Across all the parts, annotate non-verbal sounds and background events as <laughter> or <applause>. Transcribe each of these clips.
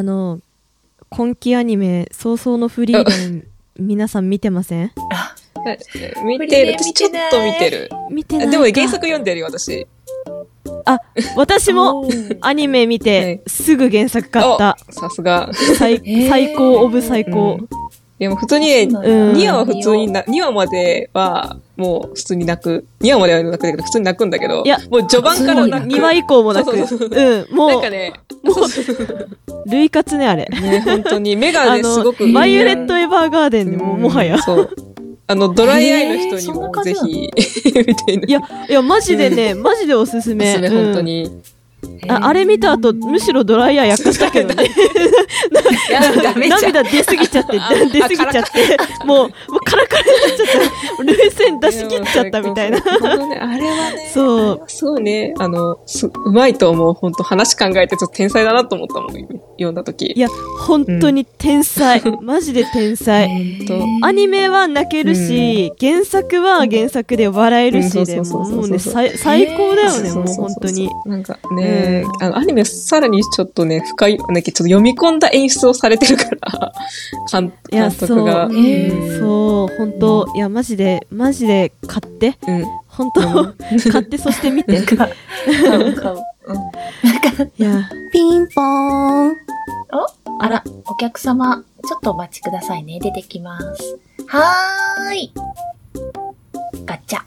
あの今期アニメ「早々のフリーダム」<laughs> 皆さん見てません？見てる。私ちょっと見てる。見てない。かでも原作読んでるよ、私。私もアニメ見てすぐ原作買った。さすが。最高オブ最高、いや、もう普通にね、そうなんだうん2話は普通にな、2話までは、もう普通に泣く。2話までは泣くんだけど、普通に泣くんだけど、いやもう序盤から泣く。2話以降もなくそうんもうなんかね、もう <laughs> 類活ねあれ <laughs> ね、本当に、目がね、すごく。バイオレット・エヴァーガーデンでもうんもはやそう。あの、ドライアイの人にもぜひ、<laughs> みたいな。いやいやマジでねマジでおすすめおすすめ、うん本当に。ああれ見た後むしろドライヤーやっかしたけどね。<laughs> 涙出すぎちゃってあ出すぎちゃってもうもうカラカラになっちゃった涙腺出し切っちゃったみたいな本当ね、あれはね、そうすごいね、あの、すうまいと思う。本当話考えてちょっと天才だなと思ったもん、読んだ時。いや本当に天才、マジで天才とアニメは泣けるし、原作は原作で笑えるしうんで、そうそうそうそうもうね最最高だよね、もうそうそうそう本当に。なんかね、あの、アニメさらにちょっとね、深い、なんかちょっと読み込んだ演出をされてるから、<laughs> 監いや監督が。そうへーそう本当いやマジでマジで買ってうん。本当、<laughs> 買ってそして見てい買う買ううんやピンポーン。あら、お客様、ちょっとお待ちくださいね。出てきます。はーい。ガチャ。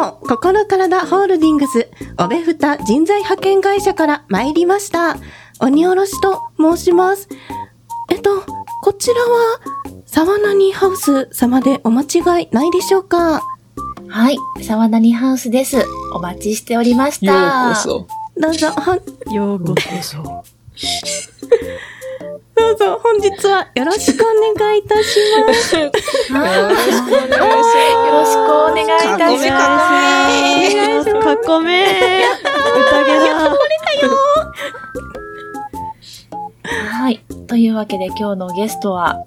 どうも、心体ホールディングス、おべふた人材派遣会社から参りました。鬼おろしと申します。えっと、こちらは、沢なにハウス様でお間違いないでしょうか？はい。沢谷ハウスです。お待ちしておりましよた。うこそ。どうぞ、ほん、ようこそう。どうぞ、本日はよろしくお願いいたします。よろしくお願いします。よろしくお願いいたしかっこめかます。そかっこめ宴だはい。というわけで今日のゲストは、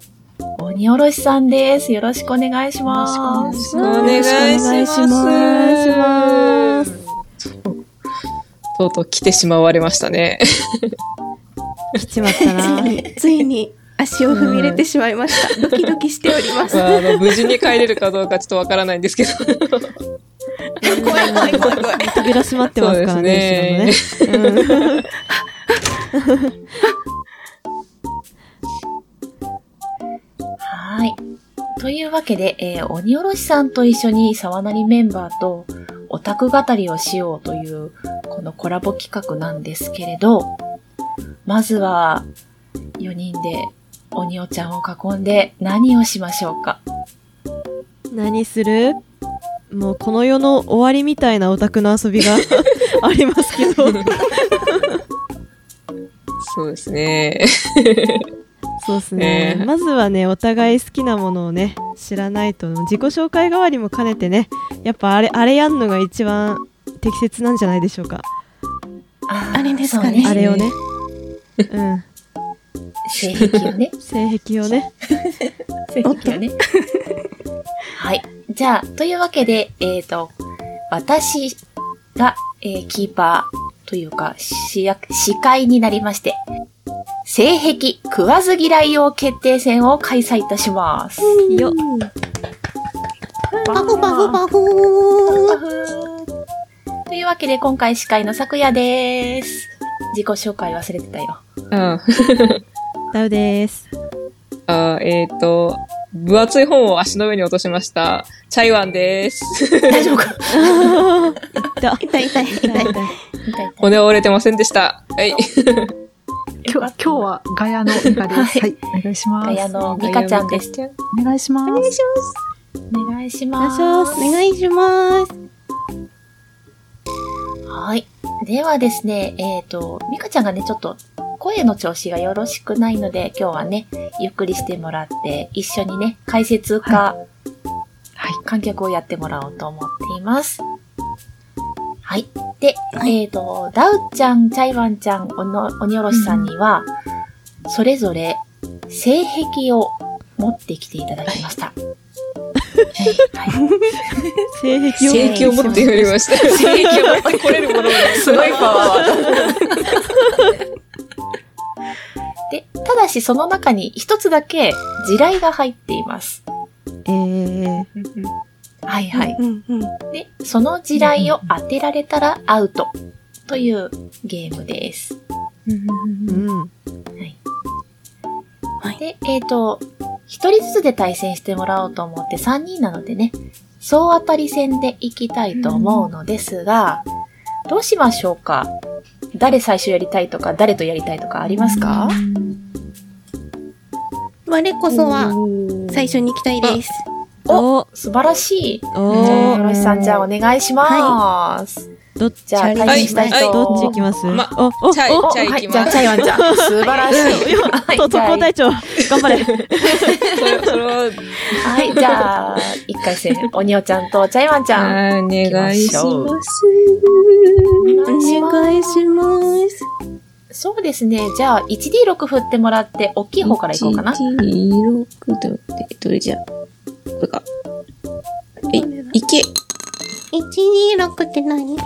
鬼おろしさんです。よろしくお願いします。お願いしお願いしますとうとう来てしまわれましたね。来ちまったな <laughs> ついに足を踏み入れてしまいました。ドキドキしております。まあ、あの無事に帰れるかどうかちょっとわからないんですけど。怖い怖い怖い怖い。扉閉まってますからねそう後ろのねうんはい。というわけで、えー鬼おろしさんと一緒に沢なりメンバーとオタク語りをしようという、このコラボ企画なんですけれど、まずは、4人で鬼おちゃんを囲んで何をしましょうか？何する？もうこの世の終わりみたいなオタクの遊びが <laughs> ありますけど。そうですね。そうですね、えーまずはねお互い好きなものをね知らないと自己紹介代わりも兼ねてねやっぱあれあれやんのが一番適切なんじゃないでしょうか。ああれですかね。あれをねうん <laughs> 性癖をね。性癖をね性癖をね。はい。じゃあ、というわけで、えっ、と、私が、えーキーパーというか、司会になりまして、性癖食わず嫌い王決定戦を開催いたします。よパフパフパフパフーというわけで、今回司会の昨夜です。自己紹介忘れてたよ。あダウですあ、えっ、と、分厚い本を足の上に落としました。チャイワンです。大丈夫か？だ <laughs> 痛い痛い痛い痛い。骨折れてませんでした。はい。<laughs> よ今日はガヤのミカです。はいはい、お願いします。ガヤのミカちゃんです。お願いします。お願いしお願いしま。ますお願いします。はい。ではですね、えっ、と、ミカちゃんがね、ちょっと声の調子がよろしくないので、今日はね、ゆっくりしてもらって、一緒にね、解説か、はい。観客をやってもらおうと思っています。はい。で、えっ、と、ダウちゃん、チャイワンちゃん、おの鬼おろしさんには、それぞれ性癖を持ってきていただきました。<laughs> 性癖を性癖を持っておりました。<laughs> 性癖を持ってこれるものがすごいパワー。<laughs> で、ただしその中に一つだけ地雷が入っています。えー、はいはい。うんうん。で、その地雷を当てられたらアウトというゲームです。うん。はい。で、えっ、と、一人ずつで対戦してもらおうと思って3人なのでね、総当たり戦でいきたいと思うのですが、どうしましょうか？誰最初やりたいとか、誰とやりたいとかありますか？我こそは最初に行きたいです。お素晴らしい。およろしさん、じゃあお願いします。どっちじゃいどっち行きます？まお、お、チャイお、チャイはい、行きますじゃあ、チャイワンちゃん。<laughs> 素晴らしい。はいと、特攻隊長、頑張れ。<laughs> は、はい、じゃあ、一回戦、おにおちゃんとチャイワンちゃん。お願いします。おお願いします。そうですね。じゃあ、1D6 振ってもらって、大きい方からいこうかな。1D6 で、どれじゃ、これか。え、いけ。126って何？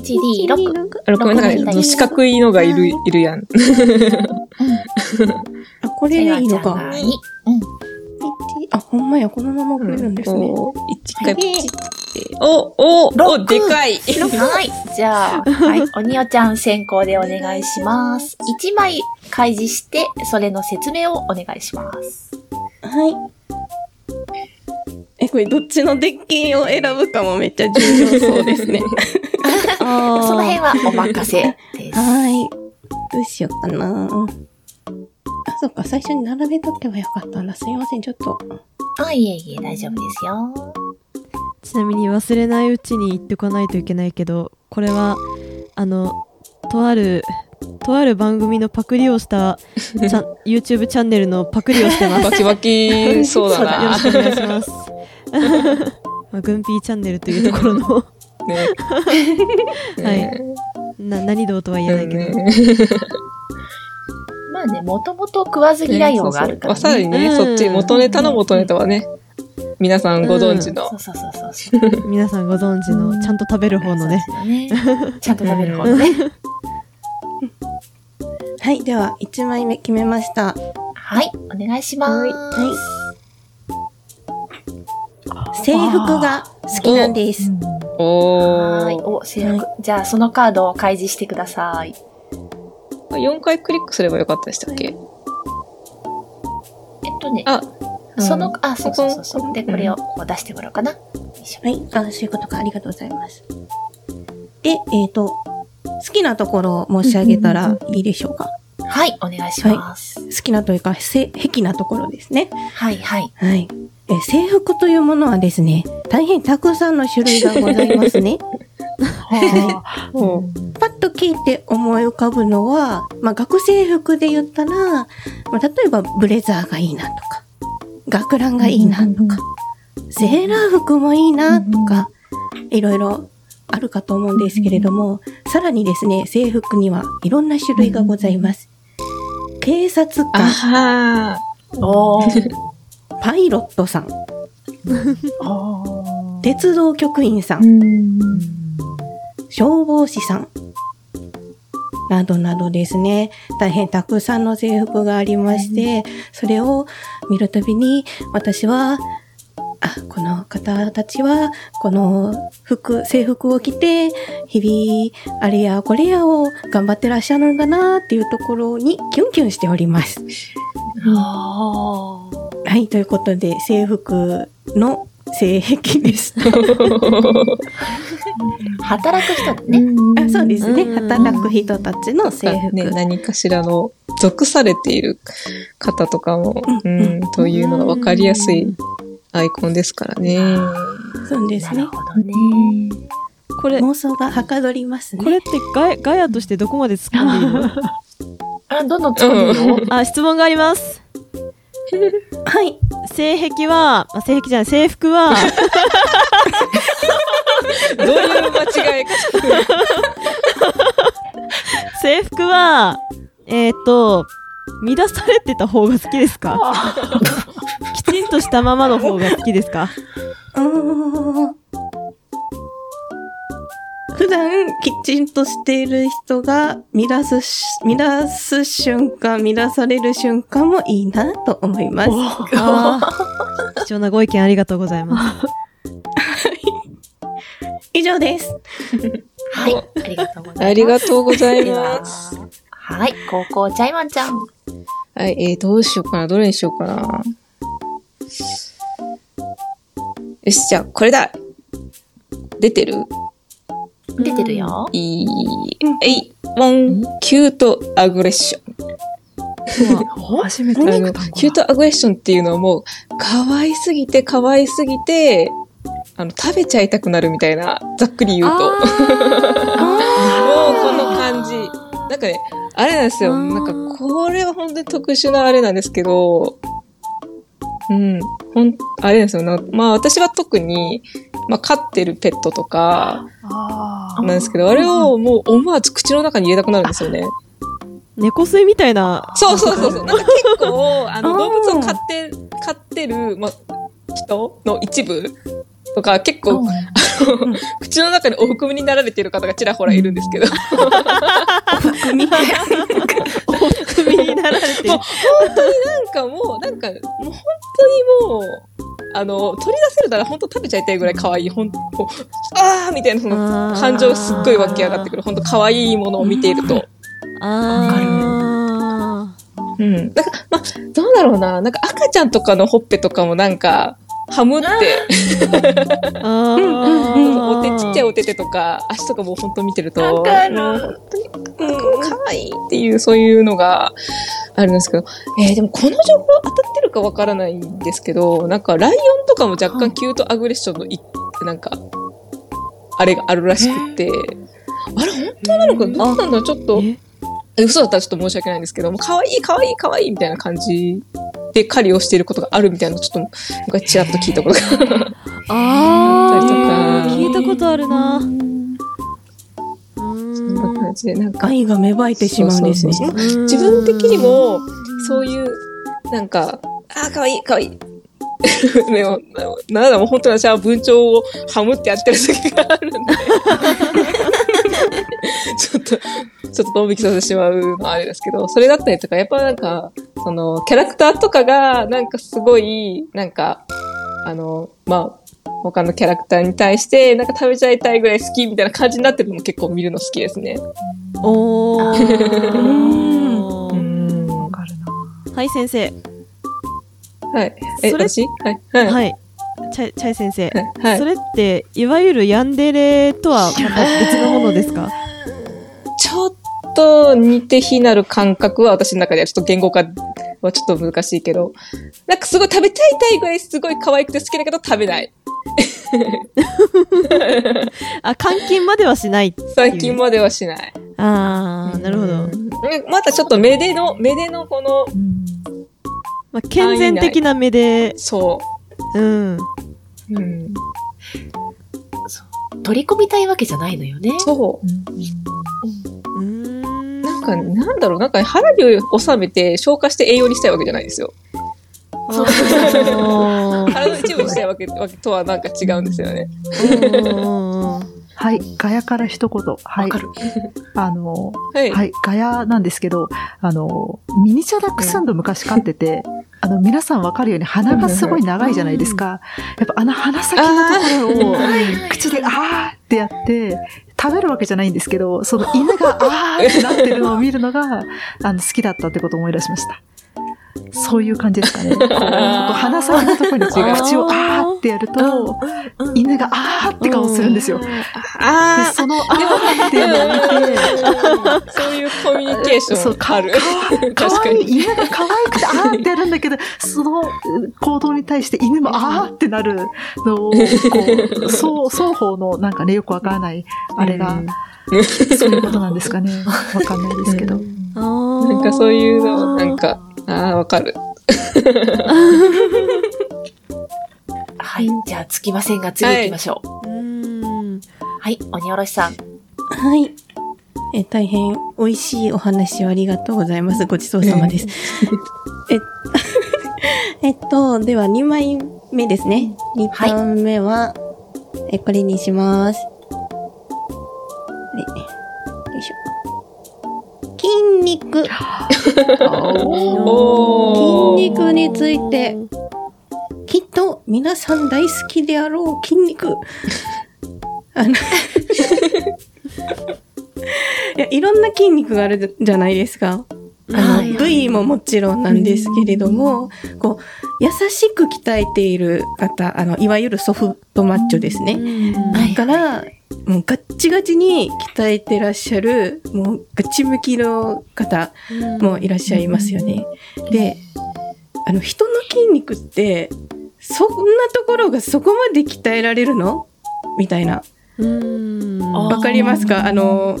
1D6。あの、ごめんなさい。あの四。角いのがいる、いるやん。あ、これでいいのか。2。うん。一あ、ほんまや、このまま送れるんですね。こう一回プチって。お、お、お、でかい。はい。じゃあ、はい。おにおちゃん先行でお願いします。1枚開示して、それの説明をお願いします。はい。え、これどっちのデッキを選ぶかもめっちゃ重要そうですね。あその辺はお任せです。はい。どうしようかな。あ、そっか、最初に並べとけばよかったんだ。すいません、ちょっと。あ、いえいえ、大丈夫ですよ。ちなみに忘れないうちに言っておかないといけないけど、これは、あの、とある、とある番組のパクリをした <laughs> YouTube チャンネルのパクリをしてます。バキバキ、<laughs> そうだそうだよろな。しくお願いします。<laughs> まあ、グンピーチャンネルというところのね。<laughs> はいな何道とは言えないけど、ね <laughs> まあね、もともと食わず嫌い用があるからそうそうさらね。にね、うんそっち、元ネタの元ネタはね、皆さんご存知のそう。そうそうそうそう。<laughs> 皆さんご存知のちゃんと食べる方のねね。ちゃんと食べる方のね。はい、では、1枚目決めました。はい、お願いします。制服が好きなんです。おはい。ー。お、制服。じゃあ、そのカードを開示してください。4回クリックすればよかったでしたっけ？えっとね、あ、そのうん、あ、そうそうそうそう。で、うんこれをこう出してもらおうかな。はい、あ、そういうことか。ありがとうございます。で、えっ、と、好きなところを申し上げたらいいでしょうか？はい、お願いします。好きなというか、せ、癖なところですね。はい、はい。はい。え制服というものはですね、大変たくさんの種類がございますね。<laughs> はお <laughs> パッと聞いて思い浮かぶのは、まあ、学生服で言ったら、まあ、例えばブレザーがいいなとか、学ランがいいなとか、セーラー服もいいなとか、いろいろあるかと思うんですけれども、さらにですね、制服にはいろんな種類がございます。警察官。<laughs> パイロットさん。鉄道局員さん、消防士さん、などなどですね、大変たくさんの制服がありまして、それを見るたびに私は、あ、この方たちは、この服、制服を着て、日々、あれやこれやを頑張ってらっしゃるんだなっていうところにキュンキュンしております。はい、ということで、制服の性癖です。<laughs> 働く人だね。あそうですね。うん働く人たちの制服。ね、何かしらの属されている方とかも、ううんん、というのが分かりやすいアイコンですからね。そうですね。なるほどね。これ妄想がはかどりますね。これってガヤガヤとしてどこまで突っ込んでいいの？<laughs> あ、どんどん突っ込んでいいよ。あ質問があります <laughs> はい。性癖はあ性癖じゃない制服は <laughs> どういう間違いか。制服はえっ、と乱されてた方が好きですか？きちんとしたままの方が好きですか？うーん普段きちんとしている人が乱すし、乱す瞬間、乱される瞬間もいいなと思います。貴重なご意見ありがとうございます。以上です。はい。ありがとうございます。ありがとうございます。はい。高校チャイマンちゃん。はい、えー、どうしようかな。どれにしようかな。よし、じゃあ、これだ出てる？出てるよ。いい、えい、ワン、キュートアグレッション。初めてあの、キュートアグレッションっていうのはもう、可愛すぎて可愛すぎて、あの、食べちゃいたくなるみたいな、ざっくり言うと。<laughs> もうこの感じ。なんかね、あれなんですよ。なんか、これは本当に特殊なあれなんですけど、うん。ほん、あれなんですよ。なまあ私は特に、まあ飼ってるペットとか、あなんですけど、あれをもう思わず口の中に入れたくなるんですよね。猫吸いみたいな。そうそうそうそう。なんか結構、あの、<laughs> 動物を飼って、飼ってる、ま、人の一部とか、結構、<laughs> 口の中にお含みになられている方がちらほらいるんですけど、首になられてるもう。本当になんかもう、なんか、もう本当にもう、あの、取り出せるなら本当食べちゃいたいぐらい可愛い、ほんあーみたいなその感情すっごい湧き上がってくる。本当可愛いものを見ていると。あうん。なんか、まあ、どうだろうな。なんか赤ちゃんとかのほっぺとかもなんか、ハムって、<laughs> お手、ー。ちっちゃいお手手とか、足とかも本当見てると、わかる。もう本当に、可愛いっていう、そういうのがあるんですけど、えーでもこの情報当たってるかわからないんですけど、なんかライオンとかも若干キュートアグレッションのい、なんか、あれがあるらしくて、あれ本当なのかどうなんだろう？ちょっと、ええ嘘だったらちょっと申し訳ないんですけど。も、可愛い可愛い可愛いみたいな感じで狩りをしていることがあるみたいなちょっと、なんかちらっと聞いたことが。あったりとかー。聞いたことあるな。そんな感じで、なんか、愛が芽生えてしまうんですね。自分的にも、そういう、なんか、あー、かわいい、かわいい。<laughs> でも、ななんだもう本当に私は文鳥をハムってやってる時があるんで。<laughs> ちょっと、ちょっとドン引きさせてしまうのはあれですけど、それだったりとか、やっぱなんか、その、キャラクターとかが、なんかすごい、なんか、あの、まあ、他のキャラクターに対して、なんか食べちゃいたいぐらい好きみたいな感じになってるのも結構見るの好きですね。おあー。ん。わかるな。はい、先生。はい。え、それ私？はい。はい。はい。チャイ、チャイ先生。はいそ。れって、いわゆるヤンデレとはまた別のものですか？ちょっと似て非なる感覚は私の中ではちょっと言語化はちょっと難しいけど、なんかすごい食べちゃいたいぐらいすごい可愛くて好きだけど食べない。あ、監禁まではしない。最近まではしない。あー、なるほど。うんまたちょっと目での、目でのこの、まあ、健全的な目で、そうん。う。うん。取り込みたいわけじゃないのよね。そう。うーん。なんか、なんだろう、なんか腹に収めて消化して栄養にしたいわけじゃないですよ。そうあー <laughs> 腹の一部にしたいわけわけとはなんか違うんですよね。うんはい、ガヤから一言。はいわか。る。<laughs> あの、はい。はい、ガヤなんですけど、あの、ミニチュアダックスンド昔飼ってて、あの、皆さんわかるように鼻がすごい長いじゃないですか。やっぱあの鼻先のところを、口であーってやって、食べるわけじゃないんですけど、その犬があーってなってるのを見るのが、あの、好きだったってことを思い出しました。そういう感じですかね。<laughs> こう、こう鼻先のところに口をあーってやると、犬があーって顔するんですよ。で、あそのあーっていうのを見て、あ、そういうコミュニケーションかある。か <laughs> 確かに。わいい。犬が可愛くて、あーってやるんだけど、その行動に対して犬もあーってなるのを、こう、そう、双方のなんかね、よくわからない、あれが、そういうことなんですかね。わかんないですけど。なんかそういうの、なんか、ああ、わかる。はい。じゃあ、つきませんが、次行きましょう。うーん。はい。鬼おろしさん。はい。え大変美味しいお話をありがとうございます。ごちそうさまです。え <laughs> えっと、では2枚目ですね。2はい番目は、え、これにします。よいしょ。筋肉。筋肉について、きっと皆さん大好きであろう筋肉。あの、いや、いろんな筋肉があるじゃないですか。あはいの、部位ももちろんなんですけれども、こう、優しく鍛えている方、あの、いわゆるソフトマッチョですね。はいだから、もうガッチガチに鍛えてらっしゃる、もうガチムキの方もいらっしゃいますよね。で、あの、人の筋肉って、そんなところがそこまで鍛えられるの？みたいな。わかりますか？あの、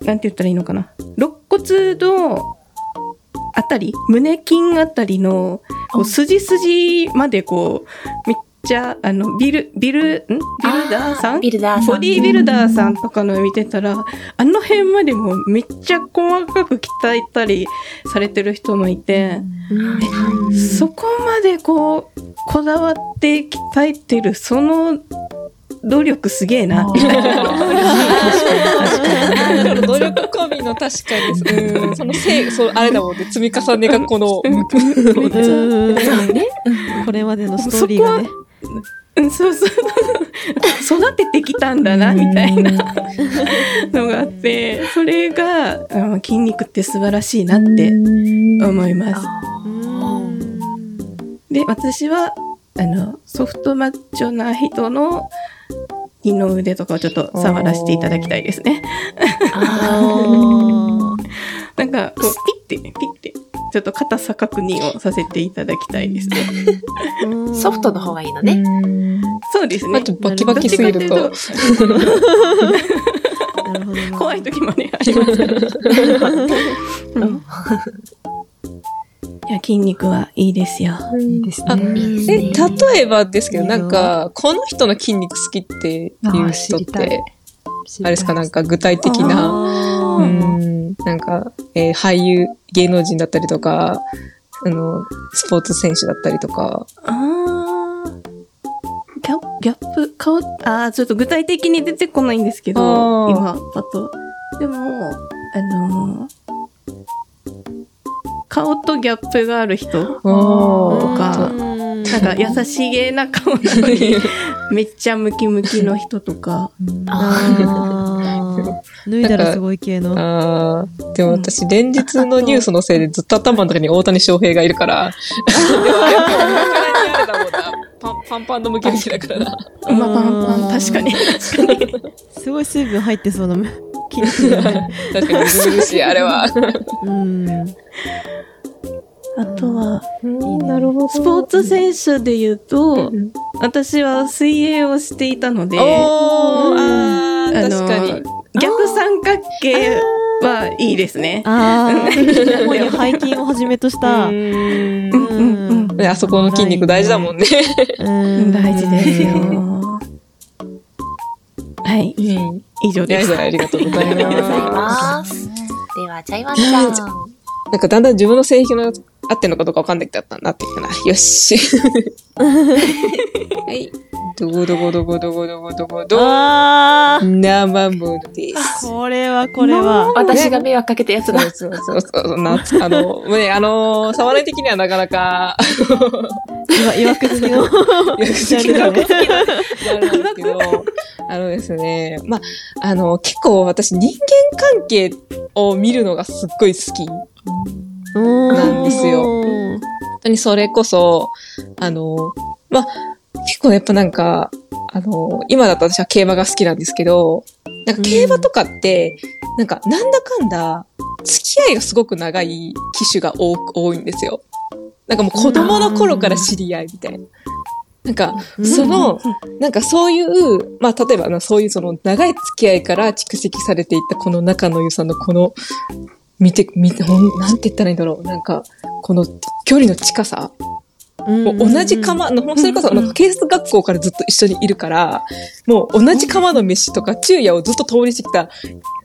なんて言ったらいいのかな？肋骨のあたり、胸筋あたりの、こう筋筋までこう、めっちゃ、あの、ビル、ビル、ん？ビルダーさん？ビルダーさん。ボディービルダーさんとかの見てたら、あの辺までもめっちゃ細かく鍛えたりされてる人もいて、そこまでこう、こだわって鍛えてる、その努力すげえな、努力込みの確かに、うん、そのせい、そう、あれだもんね、積み重ねがこの、うんこれまでのストーリーがねうんそうそう。育ててきたんだな、みたいなのがあって、それが、筋肉って素晴らしいなって思います。で、私は、あの、ソフトマッチョな人の二の腕とかをちょっと触らせていただきたいですね。あ <laughs> なんか、こう、ピッて、ピッて、ちょっと硬さ確認をさせていただきたいですね。ーソフトの方がいいのね。そうですねまあ。ちょっとバキバキすぎると <laughs> 怖い時もね、ありますから。うんいや、筋肉はいいですよ。いいですあね。え、例えばですけど、なんか、この人の筋肉好きっていう人って、あれですか、なんか具体的な、うん、なんか、えー俳優、芸能人だったりとか、あの、スポーツ選手だったりとか、あー。ギャギャップ、顔、あーちょっと具体的に出てこないんですけど、今、パッと。でも、あのー顔とギャップがある人とか、うんなんか優しげな顔なのに、<laughs> めっちゃムキムキの人とか、脱いだらすごい系の。あー。でも私、連日のニュースのせいでずっと頭の中に大谷翔平がいるから、<laughs> パンパンパンのムキムキだからな。まあ、パンパン、確かに。確かに。すごい水分入ってそうな筋肉がね確かにずるしい、あれは。うんあとは、なるほど。スポーツ選手で言うと、私は水泳をしていたので、おー、あー、確かに。逆三角形はいいですね。ああ主 <laughs> に背筋をはじめとしたうんうんうんうんねあそこの筋肉大事だもんね。うん大事ですよ。はい、うん。以上です。ありがとうございまます。では、チャイワンちゃん。す。なんかだんだん自分の性癖の合ってんのかどうかわかんなくなったなってきたな。よし。はい。どこどこどこどこどこどこどこ。ああ生ものです。これはこれは私が迷惑かけたやつだ。そうそうそうそう。なつあの、ね、あの、触り的にはなかなか、いわいわくつきのよくジャンルだねあるんですけど、あのですね、まあ、あの、結構私人間関係を見るのがすっごい好き。なんですよ本当にそれこそ、あの、まあ、結構やっぱなんか、あの、今だと私は競馬が好きなんですけど、なんか競馬とかって、なんかなんだかんだ、付き合いがすごく長い機種が多く多いんですよ。なんかもう子供の頃から知り合いみたいな。なんか、その、なんかそういう、まあ例えばなそういうその長い付き合いから蓄積されていったこの仲の良さのこの、見て、見て、なんて言ったらいいんだろう。なんか、この距離の近さ。もう同じ釜の、それこそなんか警察学校からずっと一緒にいるから、もう同じ釜の飯とか昼夜をずっと通りしてきた、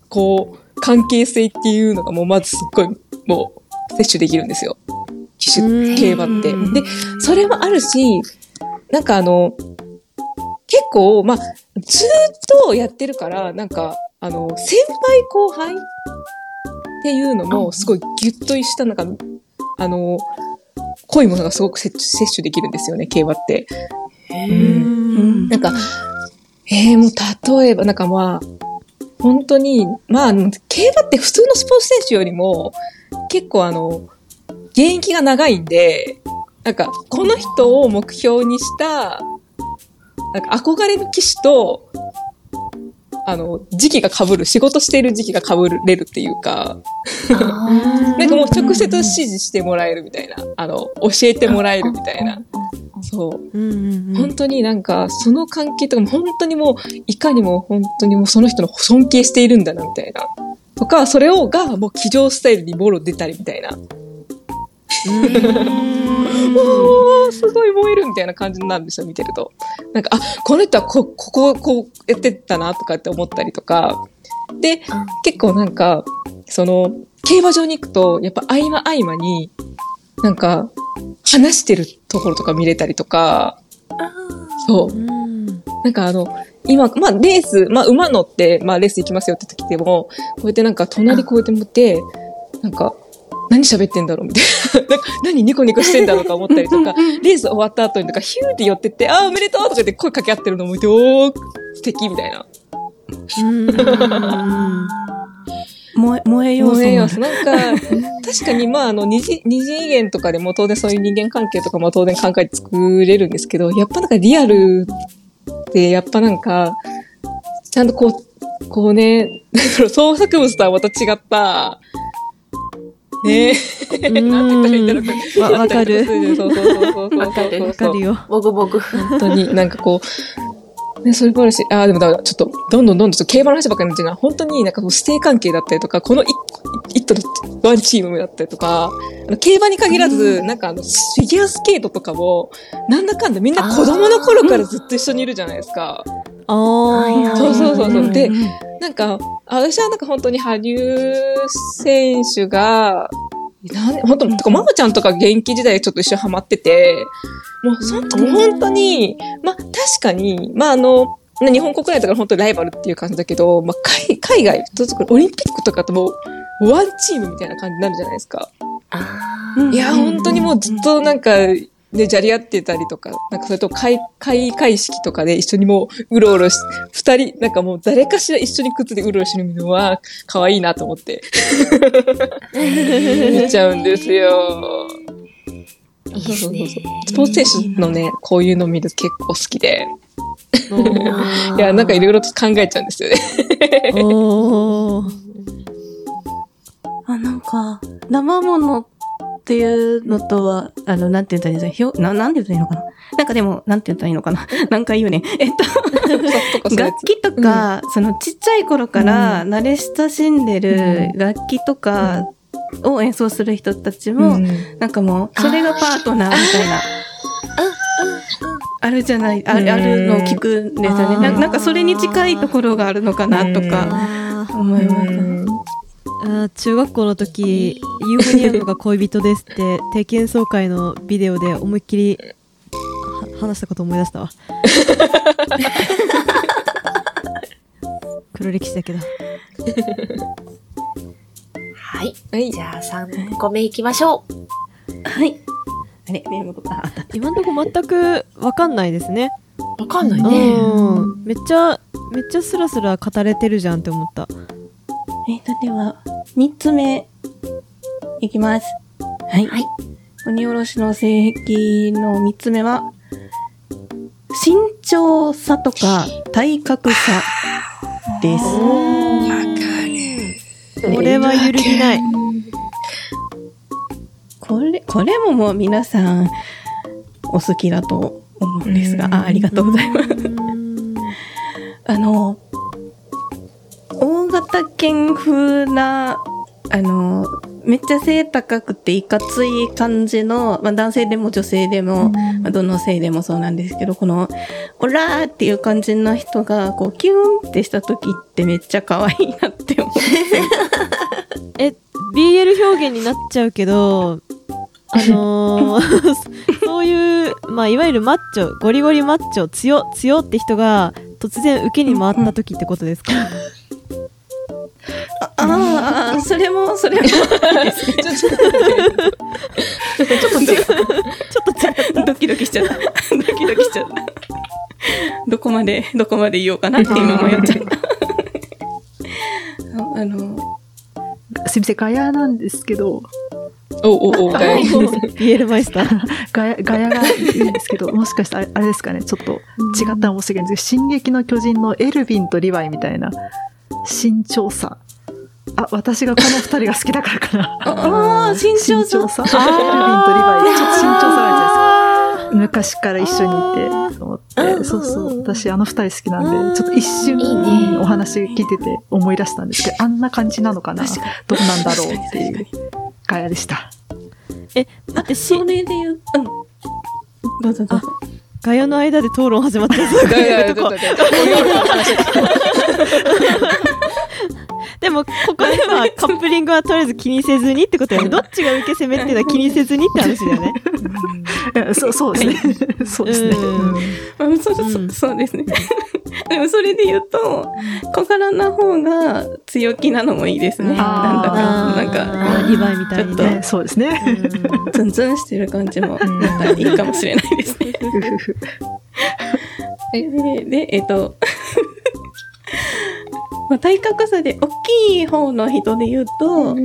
こう、関係性っていうのがもうまずすっごい、もう、摂取できるんですよ。騎手、うん競馬って。で、それもあるし、なんかあの、結構、まあ、ずーっとやってるから、なんか、あの、先輩後輩っていうのも、すごいギュッとした、なんか、あの、濃いものがすごく摂取できるんですよね、競馬って。うんなんか、えー、もう例えば、なんかまあ、本当に、まあ、競馬って普通のスポーツ選手よりも、結構あの、現役が長いんで、なんか、この人を目標にした、なんか憧れる騎士と、あの、時期が被る、仕事している時期が被れるっていうか、なんかもう直接指示してもらえるみたいな、あの、教えてもらえるみたいな。そう。うんうんうん本当になんか、その関係とかも本当にもう、いかにも本当にもうその人の尊敬しているんだな、みたいな。とか、それをが、もう騎乗スタイルにボロ出たりみたいな。おー、すごい燃えるみたいな感じになるんですよ、見てると。なんか、あ、この人はこ、ここ、こうやってたな、とかって思ったりとか。で、結構なんか、その、競馬場に行くと、やっぱ合間合間に、なんか、話してるところとか見れたりとか、そう。うんなんかあの、今、まあレース、まあ馬乗って、まあレース行きますよって時でも、こうやってなんか隣こうやって持って、なんか、何喋ってんだろうみたいな。<laughs> なんか何ニコニコしてんだろうか思ったりとか、<laughs> レース終わった後にとかヒューって寄ってって、あーおめでとうとか言って声かけ合ってるのを見て、おー、素敵みたいな。うん燃え、<laughs> 燃え要素も燃えよ。なんか、確かにまああの二次、二次元とかでも当然そういう人間関係とかも当然考えて作れるんですけど、やっぱなんかリアルってやっぱなんか、ちゃんとこう、こうね、創作物とはまた違った、ね <laughs> え、なんて言ったらいいんだろうわわかるそうそうそうそうそう。わかるわかるよ。ボグボグ。本当に <laughs> なんかこう、ね、それもあるし、ああ、でもだからちょっと、どんどんどんどん競馬の話ばっかりになっちゃうな。本当になんかこう、師弟関係だったりとか、この一一頭のワンチームだったりとか、あの競馬に限らず、なんかあの、フィギュアスケートとかも、なんだかんだみんな子供の頃からずっと一緒にいるじゃないですか。ああ。そうそうそう。でん、なんか、私はなんか本当に羽生選手が、なん本当、とか、ママちゃんとか現役時代ちょっと一緒にハマってて、もう、そんもう本当に、まあ、確かに、まあ、あの、日本国内とか本当にライバルっていう感じだけど、まあ、海海外、オリンピックとかともう、ワンチームみたいな感じになるじゃないですか。いや、本当にもうずっとなんか、ね、じゃり合ってたりとか、なんかそれと開、開会式とかで一緒にもう、うろうろし、二人、なんかもう誰かしら一緒に靴でうろうろしてるのは、可愛いなと思って、<laughs> 見ちゃうんですよ。いいですね。スポーツ選手のね、こういうの見ると結構好きで、お <laughs> いや、なんかいろいろと考えちゃうんですよね。ーおーあ、なんか、生ものっていうのとは、あの、なんて言ったらいいんですかひょな、なんて言ったらいいのかな。なんかでも、なんて言ったらいいのかな。<laughs> 何回言うね。えっと、楽器とか、そのちっちゃい頃から慣れ親しんでる楽器とかを演奏する人たちも、うん。なんかもう、それがパートナーみたいな。あるじゃない、あうん。あるのを聞くんですよね。ななんかそれに近いところがあるのかなとか思います。うんあー中学校の時ユーフォニアムが恋人ですって定期演奏会のビデオで思いっきりは話したこと思い出したわ黒歴史だけどはい。はいじ。ゃあ3個目いきましょう。はい。あれ、メモとかあ。今んとこ全くわかんないですねわかんないね。うんめっちゃめっちゃスラスラ語れてるじゃんって思ったえっ、と、では、三つ目、いきます。はい。はい。鬼おろしの性癖の三つ目は、身長差とか体格差です。これは揺るぎないこれ、これももう皆さんお好きだと思うんですが、あありがとうございます。<laughs> あの、大型犬風な、あの、めっちゃ背高くていかつい感じの、まあ男性でも女性でも、まあどの性でもそうなんですけど、この、オラーっていう感じの人が、こう、キューンってした時ってめっちゃ可愛いなって思う。え BL 表現になっちゃうけどあのーそういう、まあ、いわゆるマッチョゴリゴリマッチョ強強って人が突然受けに回った時ってことですか、ああ、それも、それも、ちょっとちょっと違うドキドキしちゃった。ドキドキしちゃった。どこまで、どこまで言おうかなって今迷っちゃった。あの、すみません、ガヤなんですけど、おおお、はい BL マイスターガヤ、ガヤがいいんですけど、もしかしたらあれですかね、ちょっと違ったら申し訳ないんですけど、進撃の巨人のエルヴィンとリヴァイみたいな身長差。あ、私がこの二人が好きだからかな。ああ、身長差。身長差。エルヴィンとリヴァイ、ちょっと身長差があるじゃないですか。昔から一緒にいて、と思って、そうそう。私、あの二人好きなんで、ちょっと一瞬いいねお話聞いてて思い出したんですけど、あんな感じなのかな？どうなんだろうっていうガヤでした。え待ってしそれで言う、うん。どうぞどうぞ。ガヤの間で討論始まってるいやいや、ちょっと待って。<laughs> でも、ここでは <laughs> カップリングはとりあえず気にせずにってことだよね。どっちが受け攻めっていうのは <laughs> 気にせずにって話だよね。そう、そうですね。そうですね。うんあそうそううんそうですね。<laughs> でもそれで言うと、小柄な方が強気なのもいいですね。なんだか、なんか、リヴァイみたいにちょっね。そうですね。うんツンツンしてる感じも、またいいかもしれないですね。で、でえっと、まあ体格差で大きい方の人で言うと、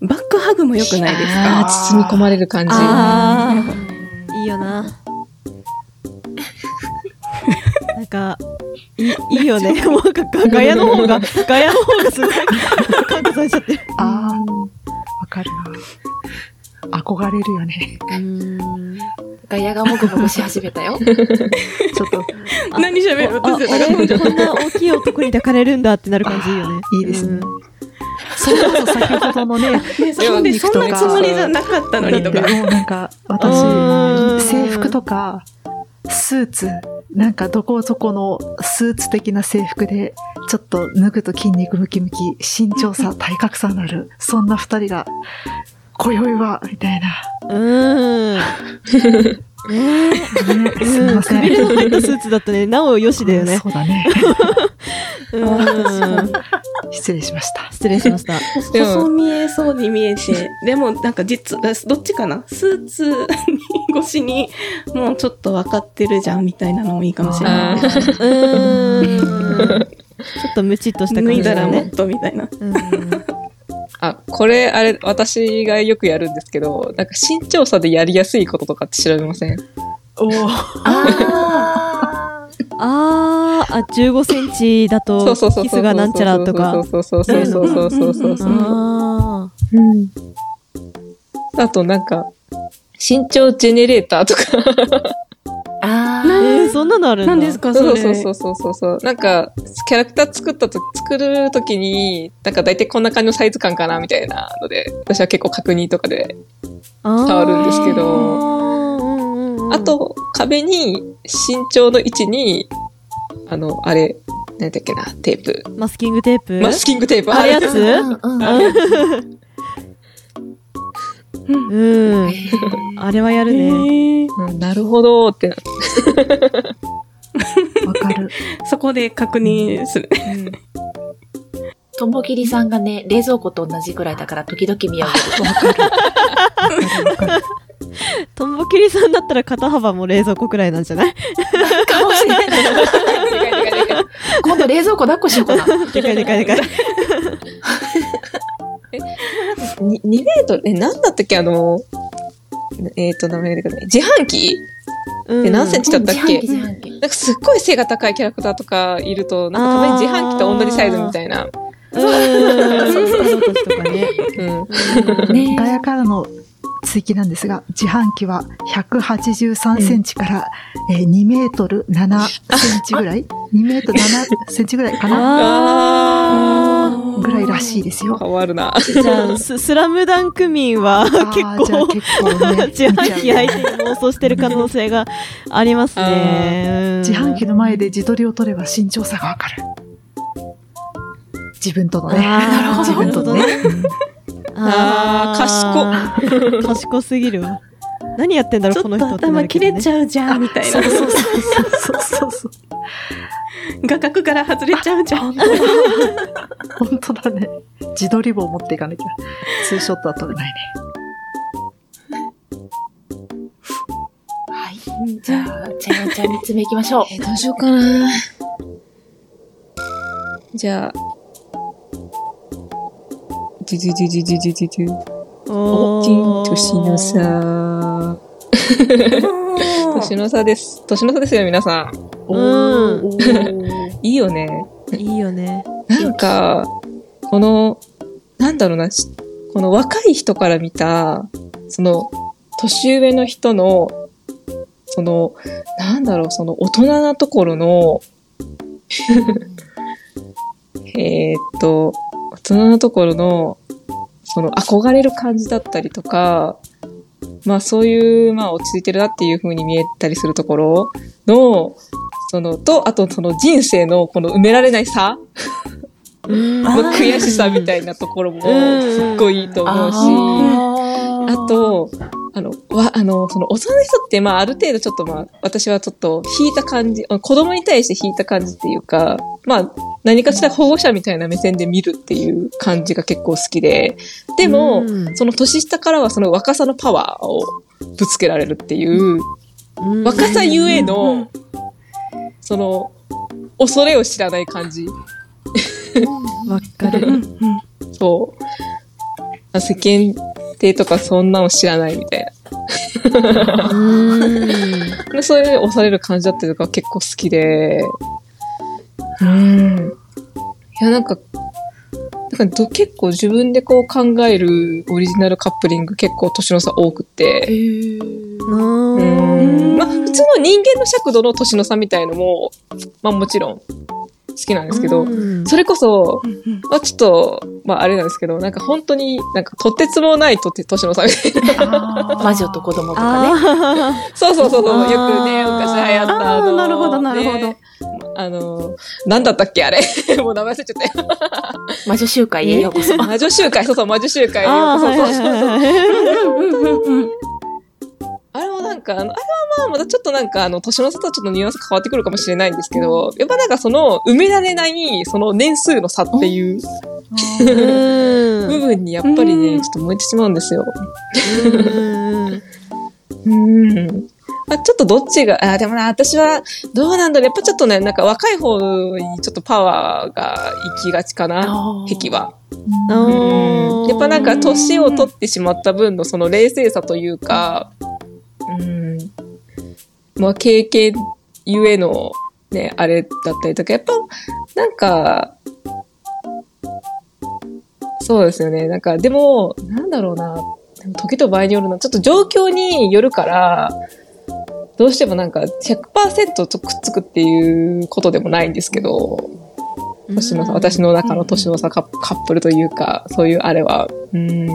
バックハグも良くないですああ、か包み込まれる感じ。ああ、いいよな。<laughs> なんか、いいよね。もうなんかガガヤの方が、ガヤの方がすごい <laughs> 感化されちゃってる。ああ、わかるな。憧れるよね。うん。ガヤがもぐもぐし始めたよ。<laughs> ちょっと、<laughs> 何喋る？あ、私俺、こんな大きい男に抱かれるんだってなる感じいいよね。<laughs> いいですねうん。それこそ先ほどのね、ねそうで、そんなつもりじゃなかったのにとかだって。もうなんか、うん私、制服とか、スーツ、なんかどこそこのスーツ的な制服で、ちょっと脱ぐと筋肉ムキムキ、身長差、体格差のある、そんな二人が、今宵は、みたいな。うん。ねね、え。すみません。くびれの入ったスーツだったね。なおよしだよね。そうだね。<laughs> うん。<laughs> 失礼しました。失礼しました。細見えそうに見えて、でもなんか実、どっちかな？スーツに越しに、もうちょっと分かってるじゃんみたいなのもいいかもしれない。<laughs> ちょっとムチっとした脱感じだいだらもっね。とみたいな。うんあ、これ、あれ、私がよくやるんですけど、なんか身長差でやりやすいこととかって調べません？おーああー、あ、15センチだそうとそうそうそう。キスがなんちゃらとか。そうそうそうそうそうそうそうそう。ああとなんか、身長ジェネレーターとか。あ。あー。えー、そんなのあるんだ。何ですかそれ。そうそうそうそうそう。なんか、キャラクター作ったと、作るときに、なんか大体こんな感じのサイズ感かなみたいなので、私は結構確認とかで。あー伝わるんですけどうんうんうんあ、と、壁に身長の位置に、あの、あれ、何だっけな、テープ。マスキングテープ？マスキングテープ。あるやつ？<laughs> うん。あれはやるへね。なるほどってな <laughs> わかる。そこで確認する。ともきりさんがね、冷蔵庫と同じぐらいだから時々見上げる。とんぼきりさんだったら肩幅も冷蔵庫くらいなんじゃない？かもしれない。<laughs> 今度冷蔵庫抱っこしようかな。でかいでかいでかい。<laughs> 2, 2メートル、え、なんだったっけあの、えっ、と、名前が出てこない。自販機？うんで何センチだったっけ、自販機自販機なんかすっごい背が高いキャラクターとかいると、なんかたまに自販機と同じサイズみたいな。うん。そうそうそうとかね。うん。ねガヤからの追記なんですが、自販機は183センチから、えー2メートル7センチぐらい ?2 メートル7センチぐらいかなあぐらいらしいですよ。変わるな。じゃあススラムダンク民は <laughs> 結構。自販機相手に妄想してる可能性がありますね。自販機の前で自撮りを撮れば身長差がわかる。自分とのね。自分とのね。うんあー賢賢すぎるわ。何やってんだろう、この人って頭切れちゃうじゃん、みたいなそう。そうそうそうそうそう。<laughs> 画角から外れちゃうじゃん。本当だね。自撮り棒持っていかなきゃ。ツーショットは撮れないね。はい。じゃあ、ちゃんちゃん3つ目いきましょう。えーどうしようかな。じゃあ、ドゥドゥドゥドゥドゥドゥドゥドゥ。おティン、年の差。<laughs> 年の差です。年の差ですよ、皆さん。おうん <laughs> いいよね。いいよね。なんか、この、なんだろうな、しこの若い人から見た、その、年上の人の、その、なんだろう、その大人なところの、<laughs> えーっと、大人なところの、その憧れる感じだったりとか、まあそういう、まあ落ち着いてるなっていう風に見えたりするところの、その、と、あとその人生のこの埋められない差うん。の悔しさみたいなところもうん。すっごいいいと思うし、ああと、あの、わ、あの、その、大人の人って、まあ、ある程度ちょっと、まあ、私はちょっと、引いた感じ、あ子供に対して引いた感じっていうか、まあ、何かしら保護者みたいな目線で見るっていう感じが結構好きで、でも、うん。その年下からはその若さのパワーをぶつけられるっていう、うん。若さゆえの、その、恐れを知らない感じ。わかる。そう。あ世間体とかそんなの知らないみたいな。うん。でそういう押される感じだったりとか結構好きで、うん。いや、なんか、なんかど結構自分でこう考えるオリジナルカップリング結構年の差多くて。まあ、普通の人間の尺度の年の差みたいのも、まあもちろん好きなんですけど、うんそれこそ、まあちょっと、まああれなんですけど、なんか本当になんかとてつもないとて年の差みたいな。<laughs> 魔女と子供とかね。あそうそうそうそう、よくね、昔流行ったあの。なるほどなるほどねあの、なんだったっけあれ。<laughs> もう名前忘れちゃったよ。<laughs> 魔女集会へようこそ。魔女集会、そうそう、魔女集会。あー、そうはいそうそう。はいはいはい。うあれもなんか、あの、あれはまあ、またちょっとなんか、あの、年の差とはちょっとニュアンス変わってくるかもしれないんですけど、やっぱなんかその、埋められない、その年数の差っていううん <laughs> 部分にやっぱりね、うんちょっと燃えてしまうんですよ。うんうん。まあ、ちょっとどっちが、あ、でもな、私は、どうなんだろう。やっぱちょっとね、なんか若い方にちょっとパワーが行きがちかな、壁は。うん。やっぱなんか年を取ってしまった分のその冷静さというか、うん。まあ経験ゆえのね、あれだったりとか、やっぱ、なんか、そうですよね。なんか、でも、なんだろうな。でも時と場合によるな。ちょっと状況によるから、どうしてもなんか100%とくっつくっていうことでもないんですけど、年の差、私の中の年の差カップカップルというか、そういうあれは。うん。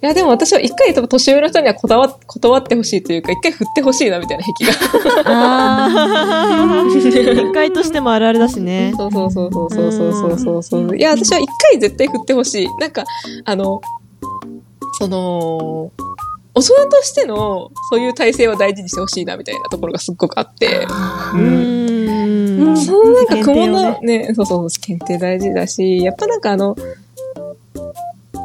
いや、でも私は一回多分年上の人にはこだわ断ってほしいというか、一回振ってほしいなみたいな壁が。ああ、<laughs> 一回としてもあるあるだしね。そうそうそうそうそうそうそうそう。いや、私は一回絶対振ってほしい。なんか、あの、その、大人としてのそういう体制を大事にしてほしいなみたいなところがすっごくあって。ううんん。そのなんか雲のねねそうそう、検定大事だし、やっぱなんかあの、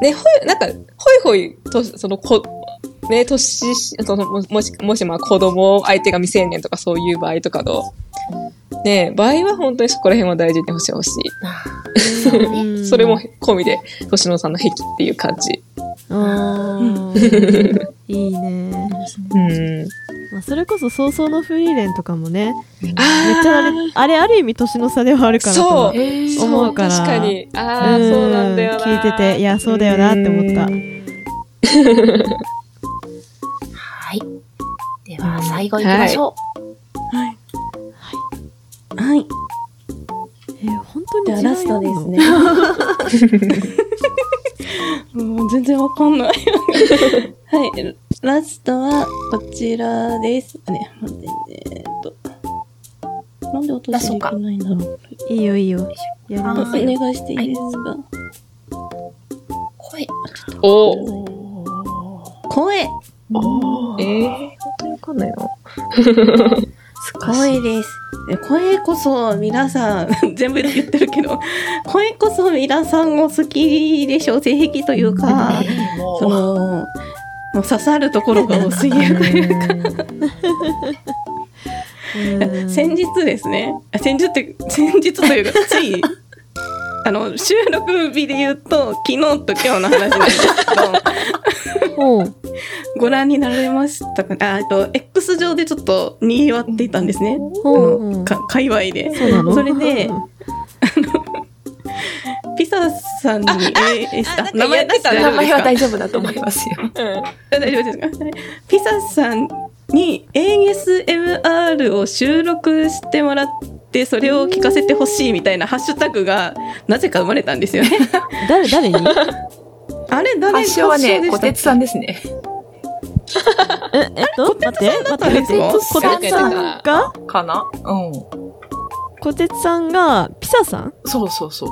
ね、ほい、なんか、ほいほいと、そのこ、ね、年し、その、ももし、もしまあ子供、相手が未成年とかそういう場合とかの、ね、場合は本当にそこら辺は大事にしてほしい。うん <laughs> それも込みで、年の差の癖っていう感じ。あーいいね。うん。まあ、それこそ早々のフリーレンとかもね、めっあちゃあれ、あれある意味年の差ではあるかなとそうはえーそう思うから確かに。ああ、うんそうなんだよな。聞いてていやそうだよなって思ったうんはい。では、最後行きましょはい。えー本当にラストですね。<laughs> もう全然わかんない。はい。ラストはこちらです。あね、待ってね。えっと。なんで落としできないんだろう。いいよいいよ。やりますよ。願いしていいですか、声。お声おえー、本当にわかんないな。<laughs> 声です。え声こそ皆さん、<laughs> 全部言ってるけど、声こそ皆さんお好きでしょう、性癖というか、<laughs> その、もう刺さるところが多すぎるというか、<laughs> うん。先日ですね、あ先日って、先日というか、つい、あの、収録日で言うと、昨日と今日の話なんですけど、ご覧になられましたか？あ、えっと、X 上でちょっと賑わっていたんですね。あの、か界隈で。そうなの？それで、<laughs> ピサさんに、えー、した。名前出して名前は大大丈夫だと思いますよ。<laughs> 丈夫ですか？ピサさんに ASMR を収録してもらって、それを聞かせてほしいみたいなハッシュタグが、なぜか生まれたんですよね。誰誰に？<laughs> あれ、誰発祥はね、小鉄さんですね。え、えっと、待って、待って、だったんですか小鉄さんがかな？うん。小鉄さんが、ピサさん？そうそうそう。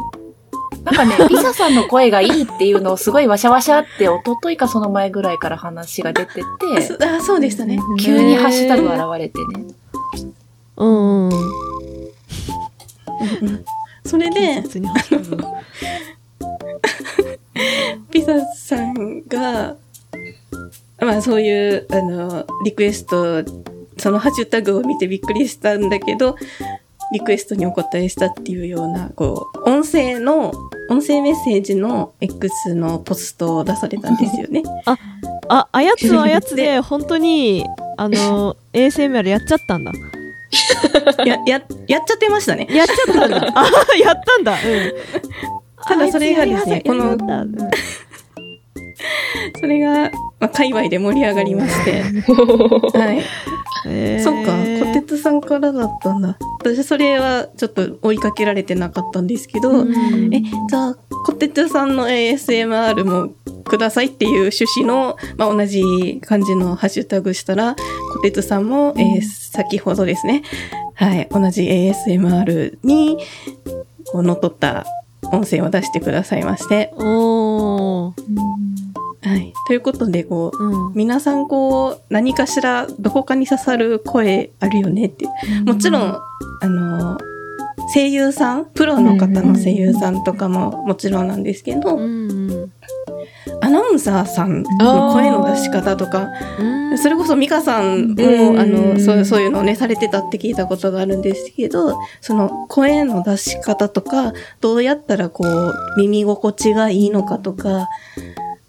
なんかね、<laughs> リサさんの声がいいっていうのをすごいワシャワシャって、一昨日かその前ぐらいから話が出てて、あ、そうでしたね。急にハッシュタグ現れてね。うんうん。それで、ピザさんが、まあそういう、あの、リクエスト、そのハッシュタグを見てびっくりしたんだけど、リクエストにお答えしたっていうような、こう、音声の、音声メッセージの X のポストを出されたんですよね。あ、あやつはあやつ <laughs> で、本当に、あの、<laughs> ASMR やっちゃったんだ。<laughs> や、や、やっちゃってましたね。やっちゃったんだ。<laughs> あ、やったんだ。うん。ただそれがですねこの <laughs> それが、まあ、界隈で盛り上がりまして。<laughs> はい。えーそっか、小鉄さんからだったんだ。私それはちょっと追いかけられてなかったんですけど、うんえ、じゃあ、小鉄さんの ASMR もくださいっていう趣旨の、まあ、同じ感じのハッシュタグしたら、小鉄さんも、えー先ほどですね、はい、同じ ASMR に、こう、乗っ取った音声を出してくださいまして、おー。はい。ということで、こう、うん。皆さんこう、何かしらどこかに刺さる声あるよねって。もちろん、あの、声優さん、プロの方の声優さんとかももちろんなんですけど、うん。アナウンサーさんの声の出し方とか、うん。それこそミカさんも、うんあの、そうそういうのをね、されてたって聞いたことがあるんですけど、その声の出し方とか、どうやったらこう、耳心地がいいのかとか、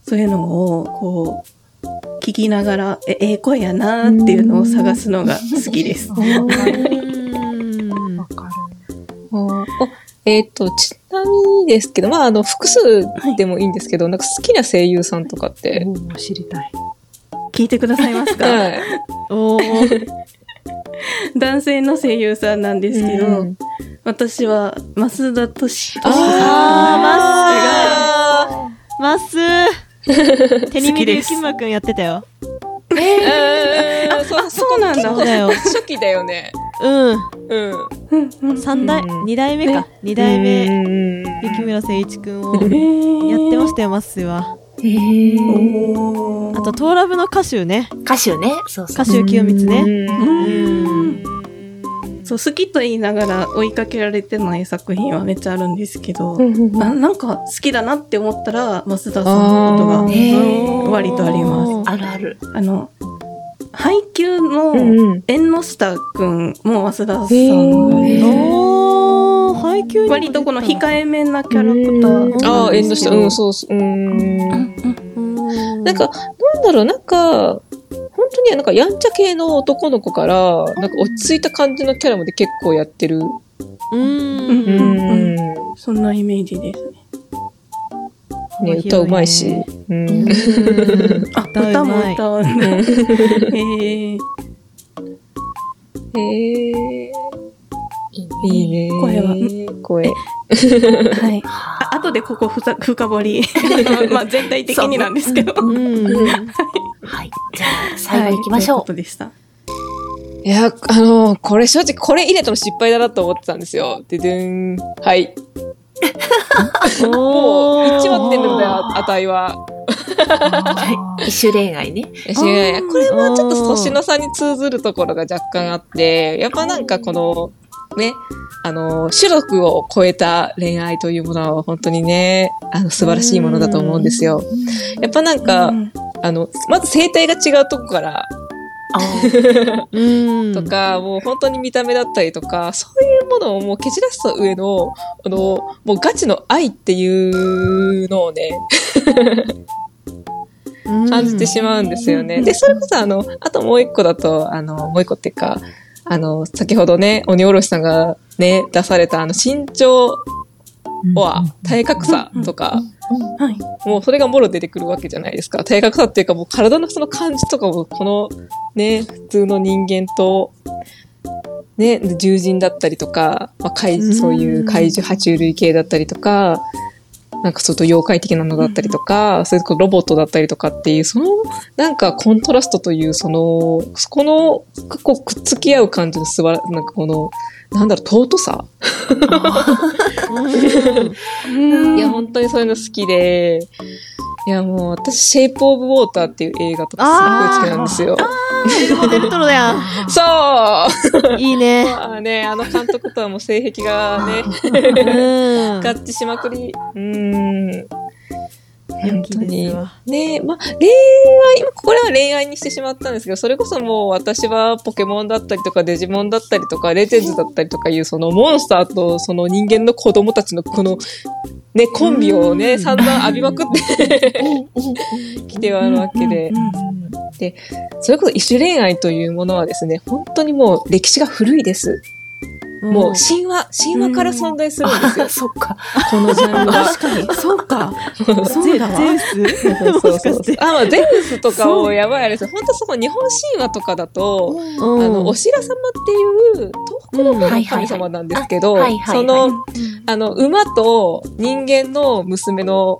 そういうのを、こう、聞きながら、え、ええ声やなーっていうのを探すのが好きです。<laughs> えっ、と、ちなみにですけど、まあ、あの、複数でもいいんですけど、なんか好きな声優さんとかっる。て。知りたい。聞いてくださいますか？はい。おー。男性の声優さんなんですけど、うん私は増田敏夫さんあがまっすー。手に見る好きできまくんやってたよ。えー、そう、そうなんだ。そうだよ。初期だよね。うん。うん。うん三代、うん二代目か。二代目、うん雪村誠一くんをえーやってましたよ、まっすーは。へーあと、トーラブの歌手ね。歌手ね。そうそう。歌手清光ね。うんそう、好きと言いながら追いかけられてない作品はめっちゃあるんですけど、あなんか好きだなって思ったら、増田さんのことが割とあります。あるある。あの、配給のうん縁の下くんも増田さんへーです。おー、配給割とこの控えめなキャラクターああ、縁の下。うん、そうそう。うん。うんなんか、なんだろう、なんか、本当になんかやんちゃ系の男の子から、なんか落ち着いた感じのキャラまで結構やってる。う。うんんね、そんなイメージですね。歌うまいし。うん。うんあ、<laughs> 歌も歌うんだ。へーへえ。いいね。声は声。はい。はあ後でここふざ <laughs> 深掘り。<laughs> まあ全体的になんですけど。うん。<laughs> はい。じゃあ、最後行きましょう。はいということでした？いや、あの、これ正直これ入れたの失敗だなと思ってたんですよ。ででん。はい。もう、1割ってるんだよ、値は。一種恋愛ね。いやいやこれはちょっと年の差に通ずるところが若干あって、やっぱなんかこの、ね、あの、種族を超えた恋愛というものは本当にね、あの、素晴らしいものだと思うんですよ。やっぱなんか、うんあの、まず生態が違うとこから。<laughs> とか、もう本当に見た目だったりとか、そういうものをもう蹴散らした上の、あの、もうガチの愛っていうのをね、感じてしまうんですよね。で、それこそあの、あともう一個だと、あの、もう一個っていうか、あの、先ほどね、鬼おろしさんがね、出されたあの、身長は体格差とか、はい。もうそれがもろ出てくるわけじゃないですか。体格差っていうかもう体のその感じとかも、このね、普通の人間と、ね、獣人だったりとか、まあ、そういう怪獣、爬虫類系だったりとか、なんかちょっと妖怪的なのだったりとか、それとかロボットだったりとかっていう、その、なんかコントラストという、その、そこの、こうくっつき合う感じの素晴ら、なんかこの、なんだろう、尊さ？<laughs> いや、本当にそういうの好きで、いや、もう私、シェイプオブウォーターっていう映画とかすごい好きなんですよ。レトロだよ。そういいね。まあね、あの監督とはもう性癖がね、うん。合致しまくり。うーん。本当に。ねまあ、恋愛、これは恋愛にしてしまったんですけど、それこそもう私はポケモンだったりとかデジモンだったりとかレジェンズだったりとかいうそのモンスターとその人間の子供たちのこのね、コンビをね、散々浴びまくってきてはあるわけで。で、それこそ一種恋愛というものはですね、本当にもう歴史が古いです。もう神話、神話から存在するんですよ。あ、。そっか。このジャンル。は。確かに、そうか。ゼそうだわ。ゼウス？そうそうもそう。あ、まあ、ゼウスとかもやばいあれです。よ。本当そこ日本神話とかだと、あの、お白様っていう、東方の神様なんですけどその、あの、馬と人間の娘の、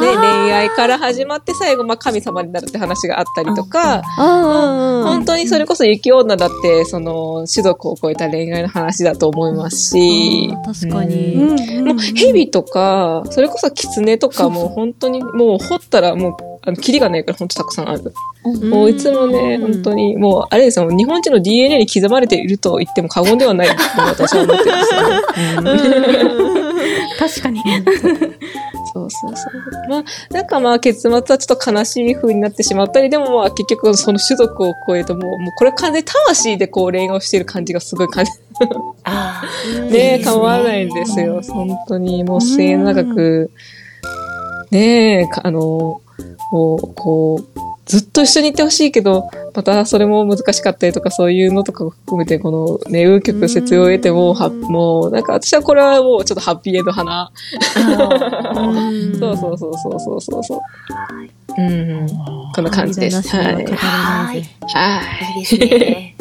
ね、恋愛から始まって最後、まあ、神様になるって話があったりとか、本当にそれこそ雪女だって、その、種族を超えた恋愛の話だと思いますし。確かに。もう蛇とか、それこそ狐とかも本当にもう掘ったらもう、あの、キリがないから本当たくさんある。もういつもね、本当に、もうあれですよ、日本人の DNA に刻まれていると言っても過言ではないと私は思ってるんです確かに。そうそうそう。まあ、なんかまあ結末はちょっと悲しい風になってしまったり、でもまあ結局その種族を超えてもう、もうこれ完全に魂でこう恋愛をしている感じがすごい感じ、ねね。変わらないんですよ。本当にもう末永く、ねえ、かあの、もう、こう、ずっと一緒にいてほしいけど、またそれも難しかったりとか、そういうのとかを含めて、このね、紆余曲折を得ても、はもう、なんか私はこれはもうちょっとハッピーエンド派な。うん <laughs> そうそうそうそうそうそうそう。うん。こんな感じです。はい。はい。ぜはい。い。い。ですね。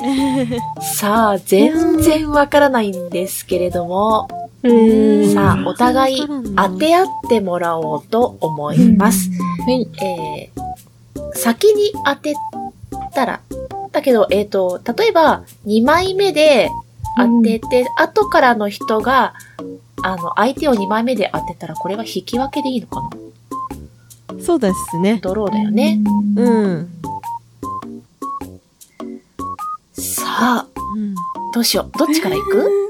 さあ、全然わからない。んですけれども、うん。さあ、お互い。当て合ってもらおうと思い。ます。はい。えー、先に当てたら、だけど、えっ、と、例えば、2枚目で当てて、後からの人が、あの、相手を2枚目で当てたら、これは引き分けでいいのかな？そうですね。ドローだよね。うん。さあ、うんどうしよう。どっちから行く？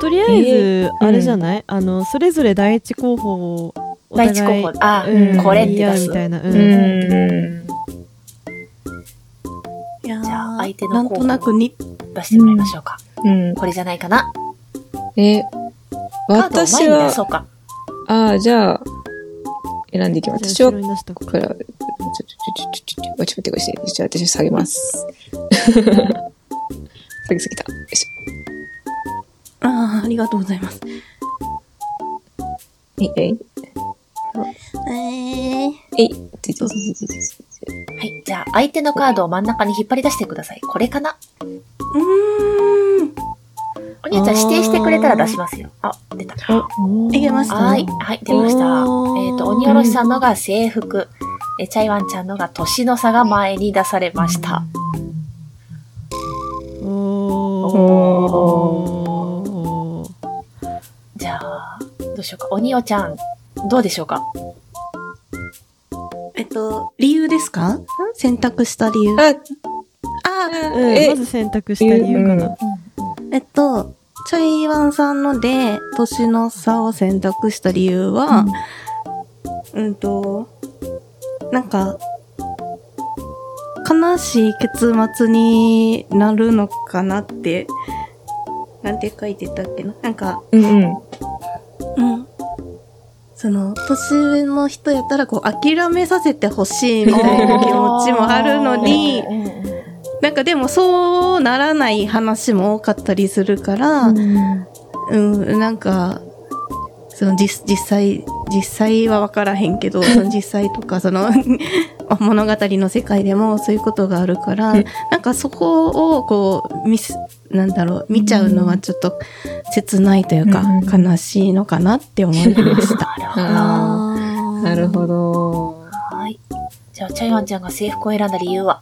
<laughs> とりあえず、あれじゃない？あの、それぞれ第一候補をお第一候補。あ、うんこれって出す。うみたいな。う。うんん。いやーじゃあ相手のなんとなくに、出してもらいましょうか。うん。これじゃないかな。え、私は、そうか。ああ、じゃあ、選んでいきます。私はこうこれは、ちょ、ちょ、ちょ、ちょ、ちょ、ちょ、ちょ、待ってください。じゃあ私下げます。下げすぎた。よいしああ、ありがとうございます。ょ。えい、えい、えー、えい、はい。じゃあ、相手のカードを真ん中に引っ張り出してください。これかな？うーん。お兄ちゃん指定してくれたら出しますよ。あ、出た。いけましたはい、はい、出ました。おーえっ、と、鬼おろしさんのが制服。え、チャイワンちゃんのが年の差が前に出されました。おー。じゃあ、どうしようか。鬼おちゃん、どうでしょうか？えっと、理由ですか？選択した理由？あ、あ、うん、えまず選択した理由かな。えっと、チャイワンさんので、年の差を選択した理由は、うん、と、なんか、悲しい結末になるのかなって、なんて書いてたっけな？なんか、うんうん。うん。その、年上の人やったら、こう、諦めさせてほしいみたいな気持ちもあるのに、うんうんなんかでもそうならない話も多かったりするから、うん、なんか、その実実際、実際は分からへんけど、<laughs> その実際とか、その <laughs> 物語の世界でもそういうことがあるから、なんかそこをこう、見す、なんだろう、見ちゃうのはちょっと切ないというか、悲しいのかなって思いました。<laughs> なるほど。はい。じゃあ、チャイワンちゃんが制服を選んだ理由は？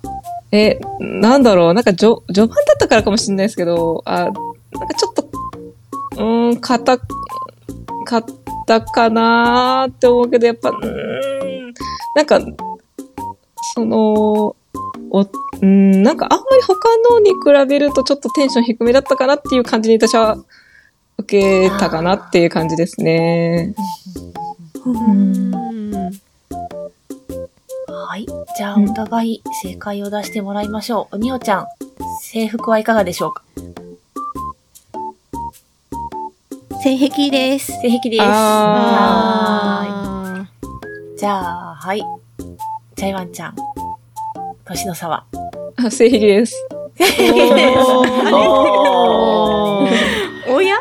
え、なんだろう、なんか序、序盤だったからかもしれないですけど、あ、なんかちょっと、うーん、硬、硬かなーって思うけど、やっぱ、うん、なんか、その、お、うん、なんかあんまり他のに比べるとちょっとテンション低めだったかなっていう感じに私は受けたかなっていう感じですね。うん。はい。じゃあ、お互い正解を出してもらいましょう。おにおちゃん、制服はいかがでしょうか？性癖です。性癖です。はあい。じゃあ、はい。チャイワンちゃん、年の差は？あ性癖です。ー。おー。おや？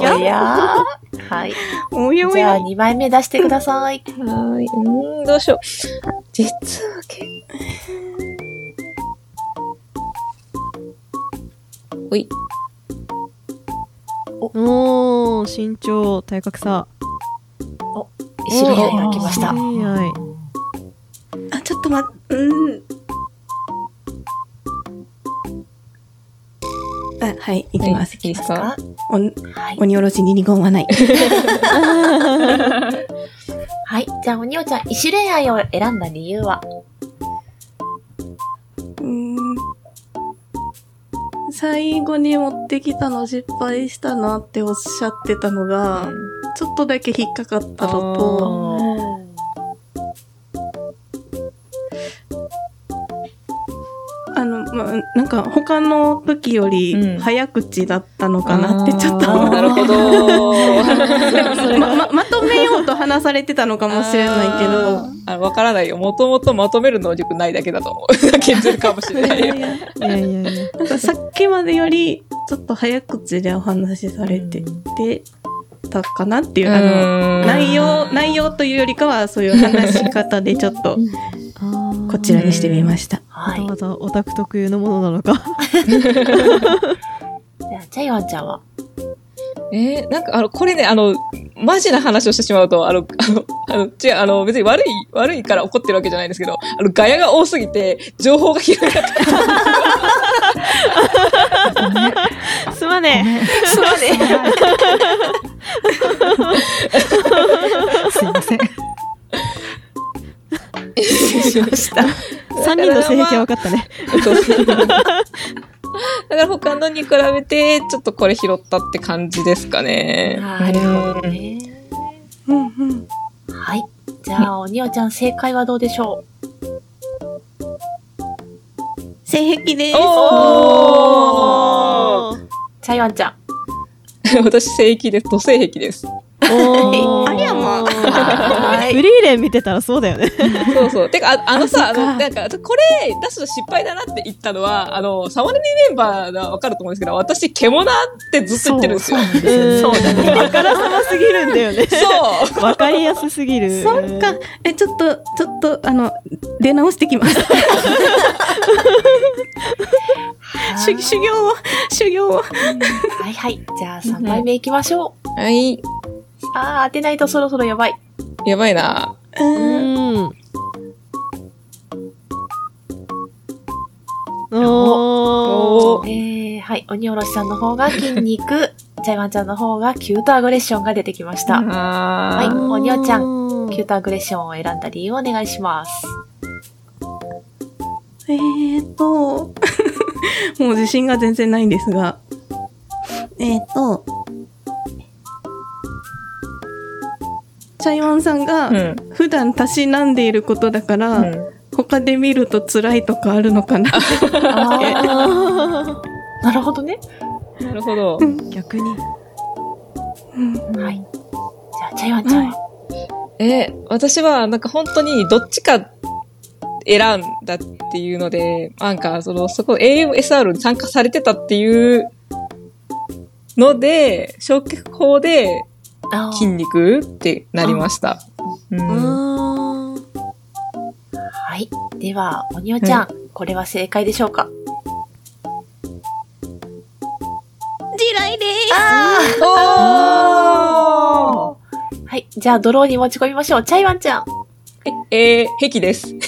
おや？はい。おやおじゃあ、や2枚目出してください。はーい。うーん、どうしよう。実は結構。ほい。おー、身長、体格差。知り合いが来ました知。り合い。あ、ちょっと待っ、うん。あ、はい、いきます。いいですか？おんはい。鬼おろしに二言はない。<laughs> はい。じゃあ、おにおちゃん、異種恋愛を選んだ理由は？うーん最後に持ってきたの失敗したなっておっしゃってたのが、ちょっとだけ引っかかったのと、まあ、なんか他の時ようんり早口だったのかなってちょっとうなるほど。<laughs> まままとめようと話されてたのかもしれないけど、あの、わからないよ。もともとまとめる能力ないだけだと思う。<laughs> 削るかもしれないよ。いやいやいや。なんかさっきまでよりちょっと早口でお話しされててたかなっていう、あの、うん内容、内容というよりかはそういう話し方でちょっとこちらにしてみました。はい。わざわざオタク特有のものなのか。<laughs> じゃあ、チャイワンちゃんは？えーなんか、あの、これね、あの、マジな話をしてしまうと、あの、あの、あの、違う、あの、別に悪い、悪いから怒ってるわけじゃないんですけど、あの、ガヤが多すぎて、情報が広いなって。<laughs> すまねすまね <laughs> すいません。しました。え。3人の性癖は分かったね。そうそうだから他のに比べて、ちょっとこれ拾ったって感じですかね。なるほどね。うんうん。はい。じゃあ、おにおちゃん、正解はどうでしょ性癖です。おーチャイワンちゃん。<laughs> 私、正規です。土性癖です。ありゃまあはいフリーレン見てたらそうだよね。そうそう。てか、ああのさ、あの、なんか、これ出すと失敗だなって言ったのは、あの、サワネミメンバーがわかると思うんですけど、私、獣ってずっと言ってるんですよ。そうだね。あからさますぎるんだよね。そう。わかりやすすぎる。そっか。え、ちょっと、ちょっと、あの、出直してきます。<laughs> 修修行を、修行を。はいはい。じゃあ3枚目いきましょう。はい。あー、当てないとそろそろやばい。やばいな。うーん。おー。えー、はい。鬼おろしさんの方が筋肉、<laughs> チャイワンちゃんの方がキュートアグレッションが出てきました。はいおにょちゃんキュートアグレッションを選んだ理由をお願いします。えーと、<laughs> もう自信が全然ないんですが、えーと、チャイワンさんがうん。普段たしなんでいることだから、うん。他で見ると辛いとかあるのかな。<laughs> なるほどね。なるほど。ー逆に。はい。じゃあ、チャイワンちゃんは？え、私は、なんか本当にどっちか選んだっていうので、なんか、その、そこ AMSR に参加されてたっていうので、消極法で筋肉ってなりました。うん。はい。では、おにおちゃん、これは正解でしょうか？地雷です。おーはい。じゃあ、ドローに持ち込みましょう。チャイワンちゃん。えー、壁です。<laughs> なんか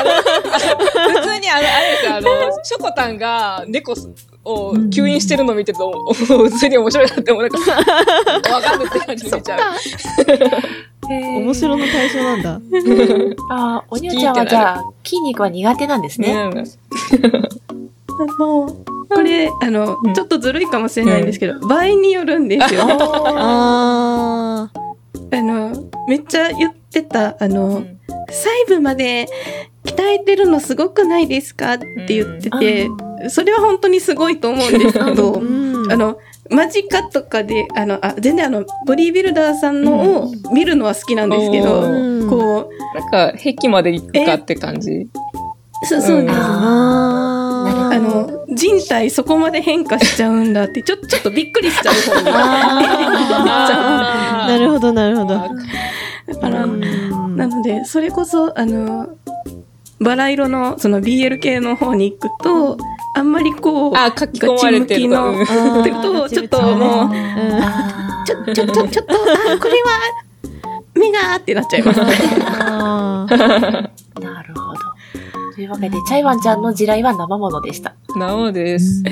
あの、普通にあの、あれですよ、あの、ショコタンが猫を吸引してるの見てると、普通に面白いなって思う。なんか、わかんないって感じで見ちゃう。面白の対象なんだ。ああ、おにおちゃんはじゃあ、筋肉は苦手なんですね。あの、これ、あの、ちょっとずるいかもしれないんですけど、場合によるんですよ。ああの、めっちゃ言ってた、あの、細部まで鍛えてるのすごくないですか？って言ってて、それは本当にすごいと思うんですけどー。<laughs> う、ん。あの、間近とかで、あの、あ、全然あの、ボディービルダーさんのを見るのは好きなんですけど、うんこなんか、壁まで行くかって感じ。う、そうそうです。あーあの、人体そこまで変化しちゃうんだって、ちょ、ちょっとびっくりしちゃう <laughs> なるほど、なるほど。だから、うんなので、それこそ、あの、バラ色の、その BL 系の方に行くと、あんまりこう、あ、書き込まれてると。ちょっともうあちょ、ちょ、ちょ、ちょっと、あ、これは、目がーってなっちゃいます。<laughs> <laughs> なるほど。というわけで、チャイワンちゃんの地雷は生ものでした。なのです。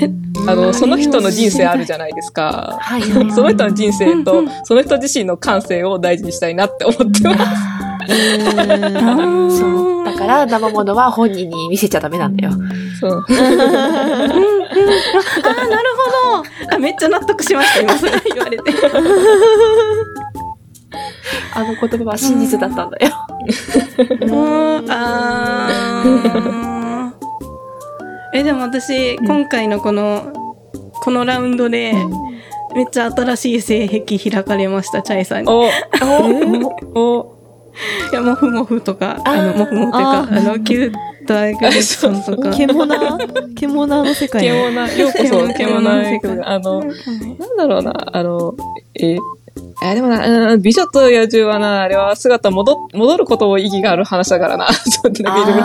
あの、その人の人生あるじゃないですか。はい。<laughs> その人の人生と、その人自身の感性を大事にしたいなって思ってます。あうーんそう。だから、生ものは本人に見せちゃダメなんだよ。そう。<laughs> あー、なるほど。あ、めっちゃ納得しました、今それ言われて。<laughs> あの言葉は真実だったんだよ。うん、あー。<laughs> え、でも私、今回のこの、このラウンドで、めっちゃ新しい性癖開かれました、チャイさんに。お、お、いや、モフモフとか、あの、モフモフとか、ああの、キュートアグレッションとか。獣 <laughs> 獣の世界。に。獣、ようこそ、獣の世界。あの、なんだろうな、あの、え、あ、でもな、うん、美女と野獣はな、あれは姿戻、戻ることを意義がある話だからな。<laughs> ちょっとだけいろいろ。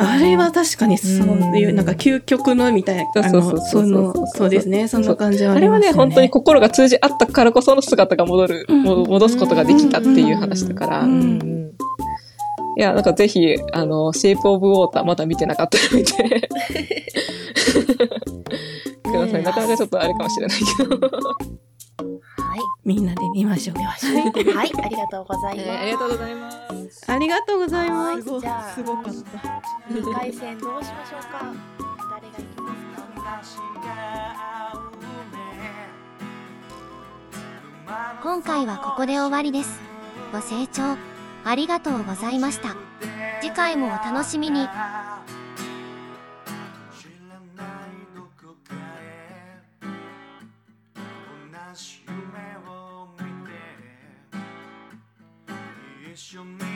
あれは確かにそういう、なんか究極のみたいな、そうそうそうそそうの、そうですね、そんな感じはあれはね、本当に心が通じ合ったからこその姿が戻る、戻すことができたっていう話だから。いや、なんかぜひ、あの、シェイプオブウォーターまだ見てなかったら見て。<laughs> ください。なかなかちょっとあれかもしれないけど。はい。みんなで見ましょう。はい、ありがとうございます。えーありがとうございます。ありがとうございます。じゃあすごかった。2回戦どうしましょうか？誰が行きますか？今回はここで終わりです。ご清聴ありがとうございました。次回もお楽しみに。your man.